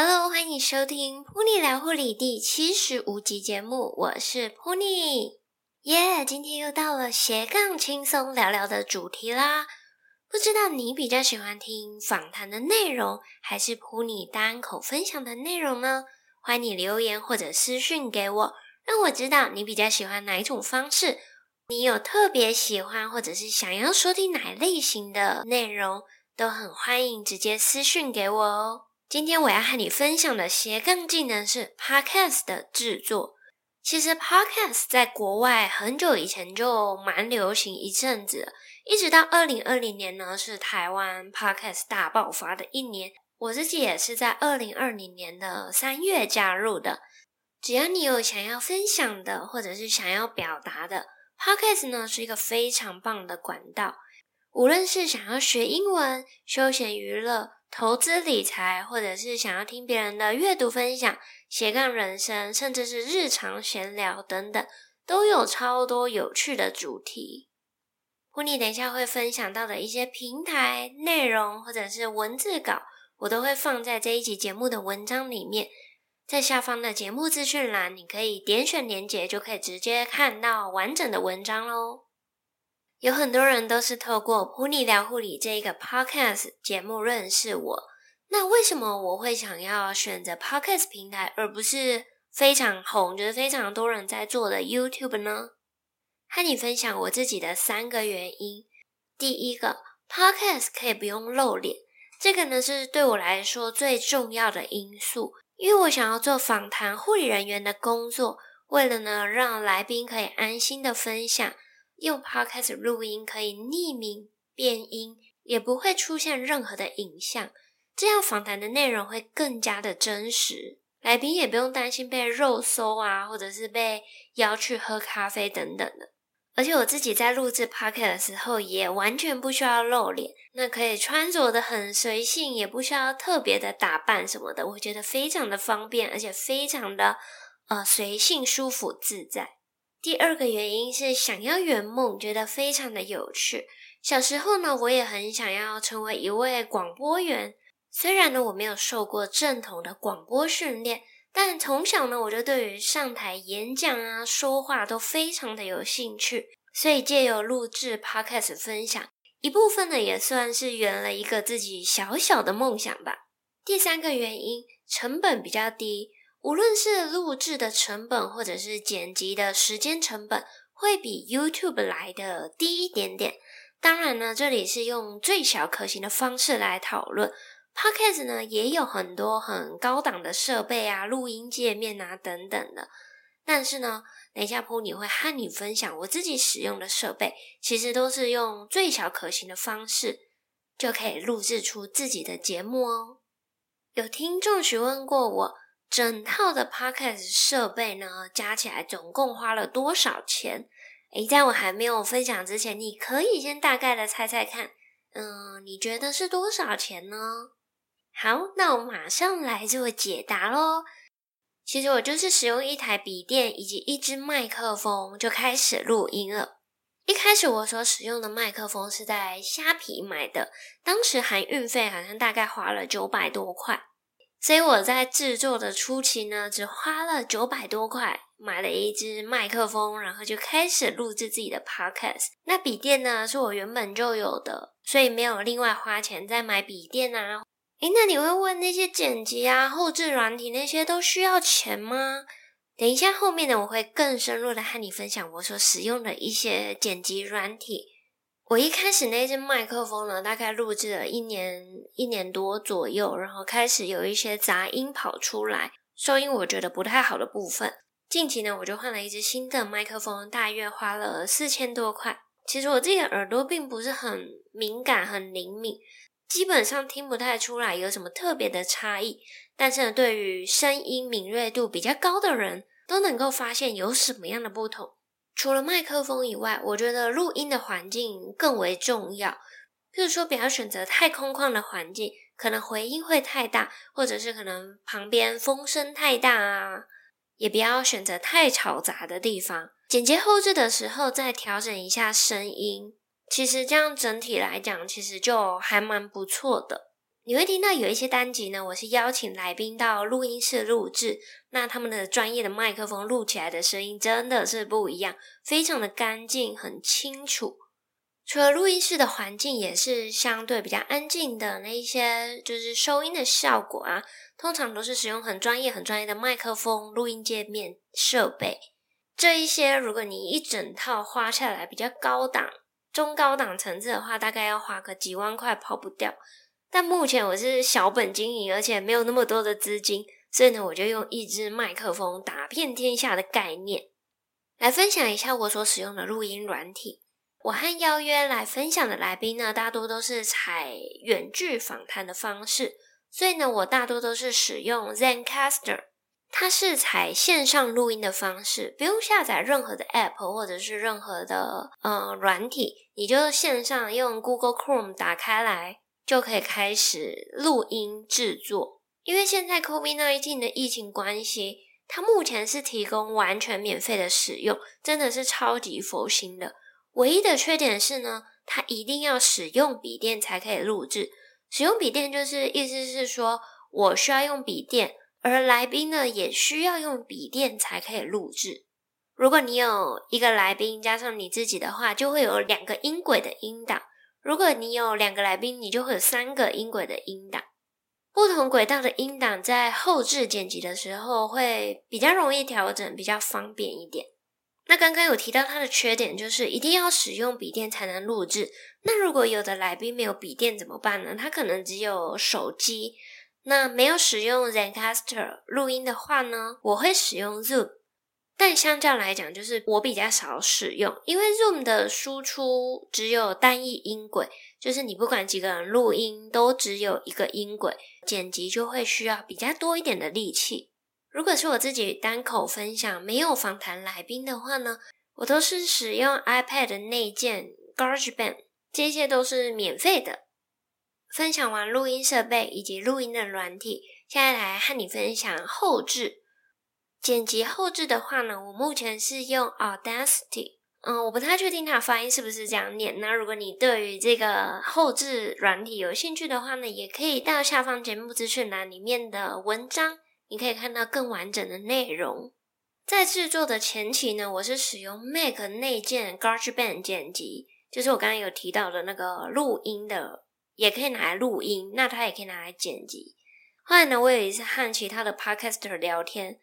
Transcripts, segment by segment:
Hello，欢迎收听《噗妮聊护理》第七十五集节目，我是噗妮。耶，今天又到了斜杠轻松聊聊的主题啦。不知道你比较喜欢听访谈的内容，还是噗妮单口分享的内容呢？欢迎留言或者私讯给我，让我知道你比较喜欢哪一种方式。你有特别喜欢或者是想要收听哪类型的内容，都很欢迎直接私讯给我哦。今天我要和你分享的斜杠技能是 Podcast 的制作。其实 Podcast 在国外很久以前就蛮流行一阵子，一直到二零二零年呢，是台湾 Podcast 大爆发的一年。我自己也是在二零二零年的三月加入的。只要你有想要分享的，或者是想要表达的，Podcast 呢是一个非常棒的管道。无论是想要学英文、休闲娱乐、投资理财，或者是想要听别人的阅读分享、斜杠人生，甚至是日常闲聊等等，都有超多有趣的主题。噗妮等一下会分享到的一些平台内容，或者是文字稿，我都会放在这一集节目的文章里面，在下方的节目资讯栏，你可以点选连结，就可以直接看到完整的文章喽。有很多人都是透过《普尼聊护理》这一个 podcast 节目认识我。那为什么我会想要选择 podcast 平台，而不是非常红、觉得非常多人在做的 YouTube 呢？和你分享我自己的三个原因。第一个，podcast 可以不用露脸，这个呢是对我来说最重要的因素，因为我想要做访谈护理人员的工作，为了呢让来宾可以安心的分享。用 Podcast 录音可以匿名变音，也不会出现任何的影像，这样访谈的内容会更加的真实，来宾也不用担心被肉搜啊，或者是被邀去喝咖啡等等的。而且我自己在录制 Podcast 的时候，也完全不需要露脸，那可以穿着的很随性，也不需要特别的打扮什么的，我觉得非常的方便，而且非常的呃随性、舒服、自在。第二个原因是想要圆梦，觉得非常的有趣。小时候呢，我也很想要成为一位广播员。虽然呢，我没有受过正统的广播训练，但从小呢，我就对于上台演讲啊、说话都非常的有兴趣。所以借由录制 Podcast 分享，一部分呢，也算是圆了一个自己小小的梦想吧。第三个原因，成本比较低。无论是录制的成本，或者是剪辑的时间成本，会比 YouTube 来的低一点点。当然呢，这里是用最小可行的方式来讨论。Podcast 呢，也有很多很高档的设备啊，录音界面啊等等的。但是呢，等一下噗妮会和你分享我自己使用的设备，其实都是用最小可行的方式，就可以录制出自己的节目哦。有听众询问过我。整套的 Podcast 设备呢，加起来总共花了多少钱？诶，在我还没有分享之前，你可以先大概的猜猜看，嗯，你觉得是多少钱呢？好，那我马上来做解答喽。其实我就是使用一台笔电以及一支麦克风就开始录音了。一开始我所使用的麦克风是在虾皮买的，当时含运费好像大概花了九百多块。所以我在制作的初期呢，只花了九百多块买了一支麦克风，然后就开始录制自己的 podcast。那笔电呢，是我原本就有的，所以没有另外花钱再买笔电啊。诶，那你会问那些剪辑啊、后置软体那些都需要钱吗？等一下后面呢，我会更深入的和你分享我所使用的一些剪辑软体。我一开始那支麦克风呢，大概录制了一年一年多左右，然后开始有一些杂音跑出来，收音我觉得不太好的部分。近期呢，我就换了一支新的麦克风，大约花了四千多块。其实我自己的耳朵并不是很敏感、很灵敏，基本上听不太出来有什么特别的差异。但是呢，对于声音敏锐度比较高的人，都能够发现有什么样的不同。除了麦克风以外，我觉得录音的环境更为重要。譬如说，不要选择太空旷的环境，可能回音会太大，或者是可能旁边风声太大啊。也不要选择太嘈杂的地方。剪接后置的时候再调整一下声音，其实这样整体来讲，其实就还蛮不错的。你会听到有一些单集呢，我是邀请来宾到录音室录制，那他们的专业的麦克风录起来的声音真的是不一样，非常的干净，很清楚。除了录音室的环境也是相对比较安静的，那一些就是收音的效果啊，通常都是使用很专业、很专业的麦克风、录音界面设备。这一些如果你一整套花下来比较高档、中高档层次的话，大概要花个几万块跑不掉。但目前我是小本经营，而且没有那么多的资金，所以呢，我就用一支麦克风打遍天下的概念，来分享一下我所使用的录音软体。我和邀约来分享的来宾呢，大多都是采远距访谈的方式，所以呢，我大多都是使用 Zencastr，它是采线上录音的方式，不用下载任何的 App 或者是任何的呃软体，你就线上用 Google Chrome 打开来。就可以开始录音制作，因为现在 COVID-19 的疫情关系，它目前是提供完全免费的使用，真的是超级佛心的。唯一的缺点是呢，它一定要使用笔电才可以录制。使用笔电就是意思是说，我需要用笔电，而来宾呢也需要用笔电才可以录制。如果你有一个来宾加上你自己的话，就会有两个音轨的音档。如果你有两个来宾，你就会有三个音轨的音档。不同轨道的音档在后置剪辑的时候会比较容易调整，比较方便一点。那刚刚有提到它的缺点，就是一定要使用笔电才能录制。那如果有的来宾没有笔电怎么办呢？他可能只有手机，那没有使用 Zencastr 录音的话呢，我会使用 Zoom。但相较来讲，就是我比较少使用，因为 Zoom 的输出只有单一音轨，就是你不管几个人录音，都只有一个音轨，剪辑就会需要比较多一点的力气。如果是我自己单口分享，没有访谈来宾的话呢，我都是使用 iPad 的内建 GarageBand，这些都是免费的。分享完录音设备以及录音的软体，现在来和你分享后制。剪辑后置的话呢，我目前是用 Audacity，嗯，我不太确定它的发音是不是这样念。那如果你对于这个后置软体有兴趣的话呢，也可以到下方节目资讯栏里面的文章，你可以看到更完整的内容。在制作的前期呢，我是使用 Mac 内建 GarageBand 剪辑，就是我刚刚有提到的那个录音的，也可以拿来录音，那它也可以拿来剪辑。后来呢，我有一次和其他的 Podcaster 聊天。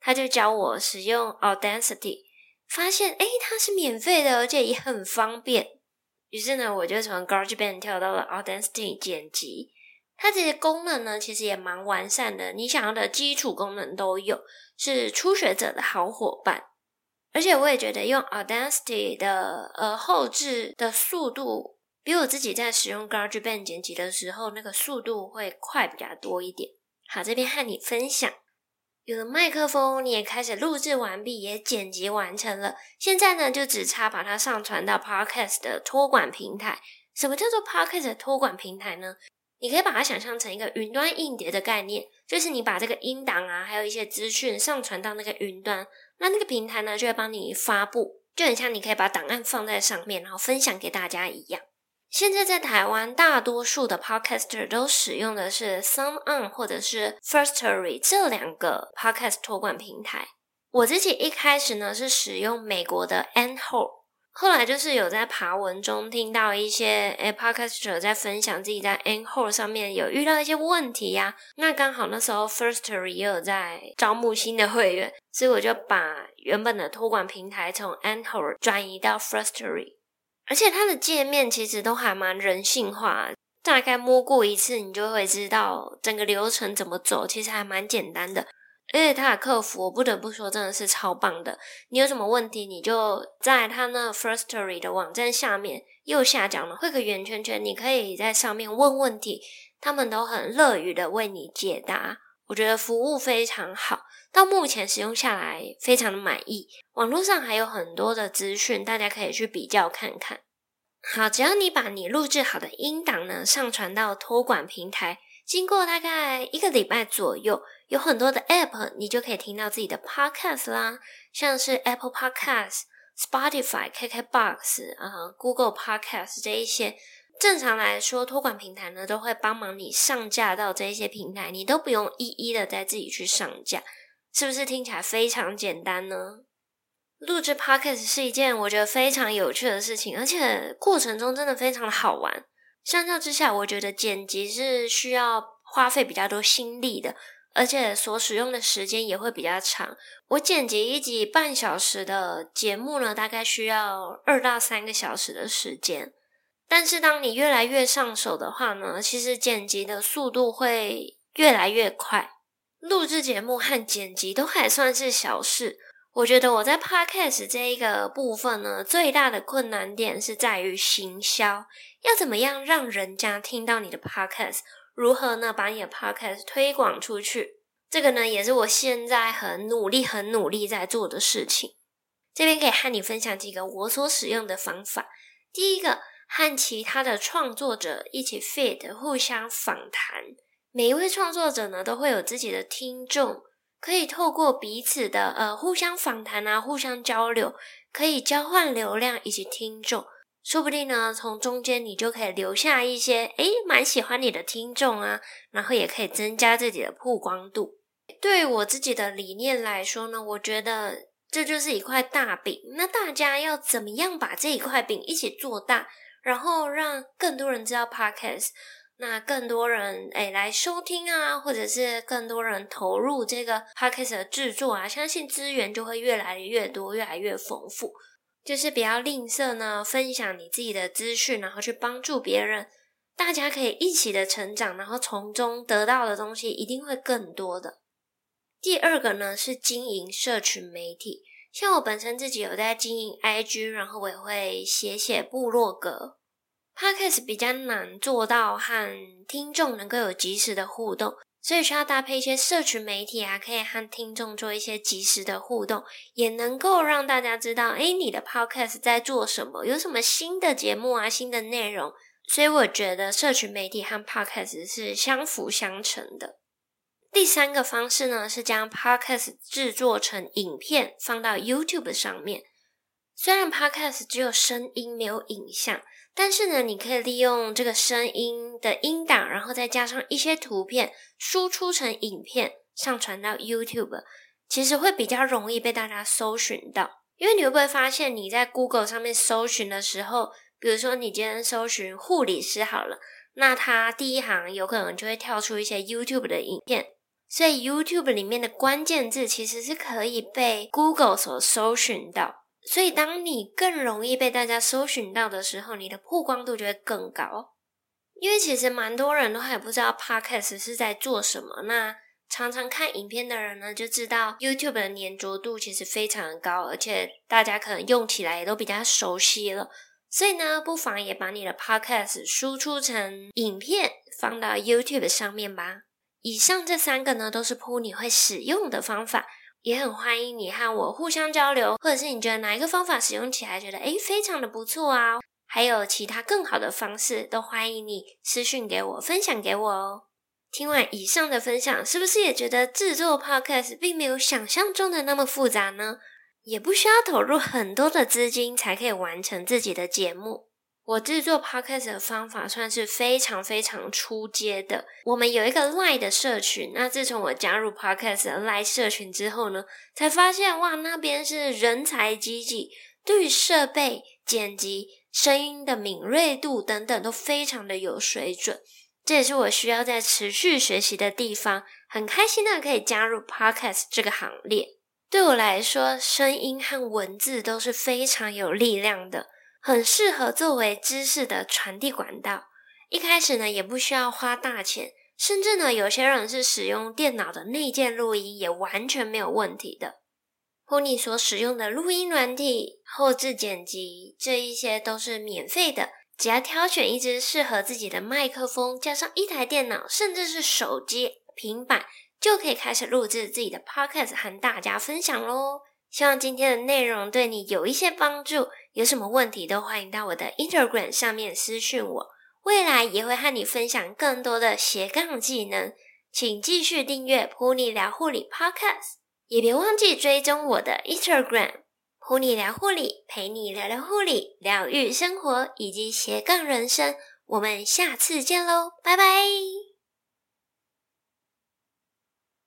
他就教我使用 Audacity，发现诶，它是免费的，而且也很方便。于是呢，我就从 GarageBand 跳到了 Audacity 剪辑。它这些功能呢，其实也蛮完善的，你想要的基础功能都有，是初学者的好伙伴。而且我也觉得用 Audacity 的呃后置的速度，比我自己在使用 GarageBand 剪辑的时候那个速度会快比较多一点。好，这边和你分享。有了麦克风，你也开始录制完毕，也剪辑完成了。现在呢，就只差把它上传到 Podcast 的托管平台。什么叫做 Podcast 的托管平台呢？你可以把它想象成一个云端硬碟的概念，就是你把这个音档啊，还有一些资讯上传到那个云端，那那个平台呢，就会帮你发布，就很像你可以把档案放在上面，然后分享给大家一样。现在在台湾，大多数的 podcaster 都使用的是 SoundOn 或者是 Firstory 这两个 podcast 托管平台。我自己一开始呢是使用美国的 Anchor，后来就是有在爬文中听到一些诶 podcaster 在分享自己在 Anchor 上面有遇到一些问题呀、那刚好那时候 Firstory 也有在招募新的会员，所以我就把原本的托管平台从 Anchor 转移到 Firstory。而且它的界面其实都还蛮人性化，大概摸过一次，你就会知道整个流程怎么走，其实还蛮简单的。而且它的客服，我不得不说真的是超棒的。你有什么问题，你就在它那 Firstory 的网站下面右下角呢，会个圆圈圈，你可以在上面问问题，他们都很乐于的为你解答。我觉得服务非常好。到目前使用下来非常的满意，网络上还有很多的资讯，大家可以去比较看看。好，只要你把你录制好的音档呢上传到托管平台，经过大概一个礼拜左右，有很多的 App 你就可以听到自己的 Podcast 啦，像是 Apple Podcast、Spotify、KKBox 啊、Google Podcast 这一些，正常来说，托管平台呢都会帮忙你上架到这些平台，你都不用一一的再自己去上架，是不是听起来非常简单呢？录制 Podcast 是一件我觉得非常有趣的事情，而且过程中真的非常的好玩。相较之下，我觉得剪辑是需要花费比较多心力的，而且所使用的时间也会比较长。我剪辑一集半小时的节目呢，大概需要二到三个小时的时间。但是，当你越来越上手的话呢，其实剪辑的速度会越来越快。录制节目和剪辑都还算是小事。我觉得我在 Podcast 这一个部分呢，最大的困难点是在于行销，要怎么样让人家听到你的 Podcast？如何呢，把你的 Podcast 推广出去？这个呢，也是我现在很努力、很努力在做的事情。这边可以和你分享几个我所使用的方法。第一个。和其他的创作者一起 feed，互相访谈。每一位创作者呢，都会有自己的听众，可以透过彼此的呃互相访谈啊，互相交流，可以交换流量以及听众。说不定呢，从中间你就可以留下一些诶蛮喜欢你的听众啊，然后也可以增加自己的曝光度。对我自己的理念来说呢，我觉得这就是一块大饼。那大家要怎么样把这一块饼一起做大？然后让更多人知道 Podcast，那更多人诶来收听啊，或者是更多人投入这个 Podcast 的制作啊，相信资源就会越来越多，越来越丰富。就是不要吝啬呢，分享你自己的资讯，然后去帮助别人，大家可以一起的成长，然后从中得到的东西一定会更多的。第二个呢是经营社群媒体。像我本身自己有在经营 IG，然后我也会写写部落格。Podcast 比较难做到和听众能够有即时的互动，所以需要搭配一些社群媒体啊，可以和听众做一些即时的互动，也能够让大家知道，诶，你的 Podcast 在做什么，有什么新的节目啊，新的内容。所以我觉得社群媒体和 Podcast 是相辅相成的。第三个方式呢，是将 Podcast 制作成影片放到 YouTube 上面。虽然 Podcast 只有声音没有影像，但是呢，你可以利用这个声音的音档，然后再加上一些图片，输出成影片，上传到 YouTube，其实会比较容易被大家搜寻到。因为你会不会发现，你在 Google 上面搜寻的时候，比如说你今天搜寻护理师好了，那它第一行有可能就会跳出一些 YouTube 的影片。所以 YouTube 里面的关键字其实是可以被 Google 所搜寻到，所以当你更容易被大家搜寻到的时候，你的曝光度就会更高。因为其实蛮多人都还不知道 Podcast 是在做什么，那常常看影片的人呢，就知道 YouTube 的黏着度其实非常的高，而且大家可能用起来也都比较熟悉了。所以呢，不妨也把你的 Podcast 输出成影片，放到 YouTube 上面吧。以上这三个呢，都是铺你会使用的方法，也很欢迎你和我互相交流，或者是你觉得哪一个方法使用起来觉得诶非常的不错啊，还有其他更好的方式，都欢迎你私讯给我，分享给我哦。听完以上的分享，是不是也觉得制作 Podcast 并没有想象中的那么复杂呢？也不需要投入很多的资金才可以完成自己的节目。我制作 Podcast 的方法算是非常非常初阶的。我们有一个 Line 的社群，那自从我加入 Podcast 的 Line 社群之后呢，才发现哇，那边是人才济济，对于设备、剪辑、声音的敏锐度等等都非常的有水准。这也是我需要在持续学习的地方。很开心的可以加入 Podcast 这个行列。对我来说，声音和文字都是非常有力量的。很适合作为知识的传递管道。一开始呢，也不需要花大钱，甚至呢，有些人是使用电脑的内建录音，也完全没有问题的。Puni 所使用的录音软体、后制剪辑，这一些都是免费的，只要挑选一支适合自己的麦克风，加上一台电脑，甚至是手机、平板，就可以开始录制自己的 Podcast 和大家分享喽。希望今天的内容对你有一些帮助。有什么问题都欢迎到我的 Instagram 上面私讯我。未来也会和你分享更多的斜杠技能，请继续订阅 Puni 聊护理 Podcast，也别忘记追踪我的 Instagram Puni 聊护理，陪你聊聊护理、疗愈生活以及斜杠人生。我们下次见喽，拜拜。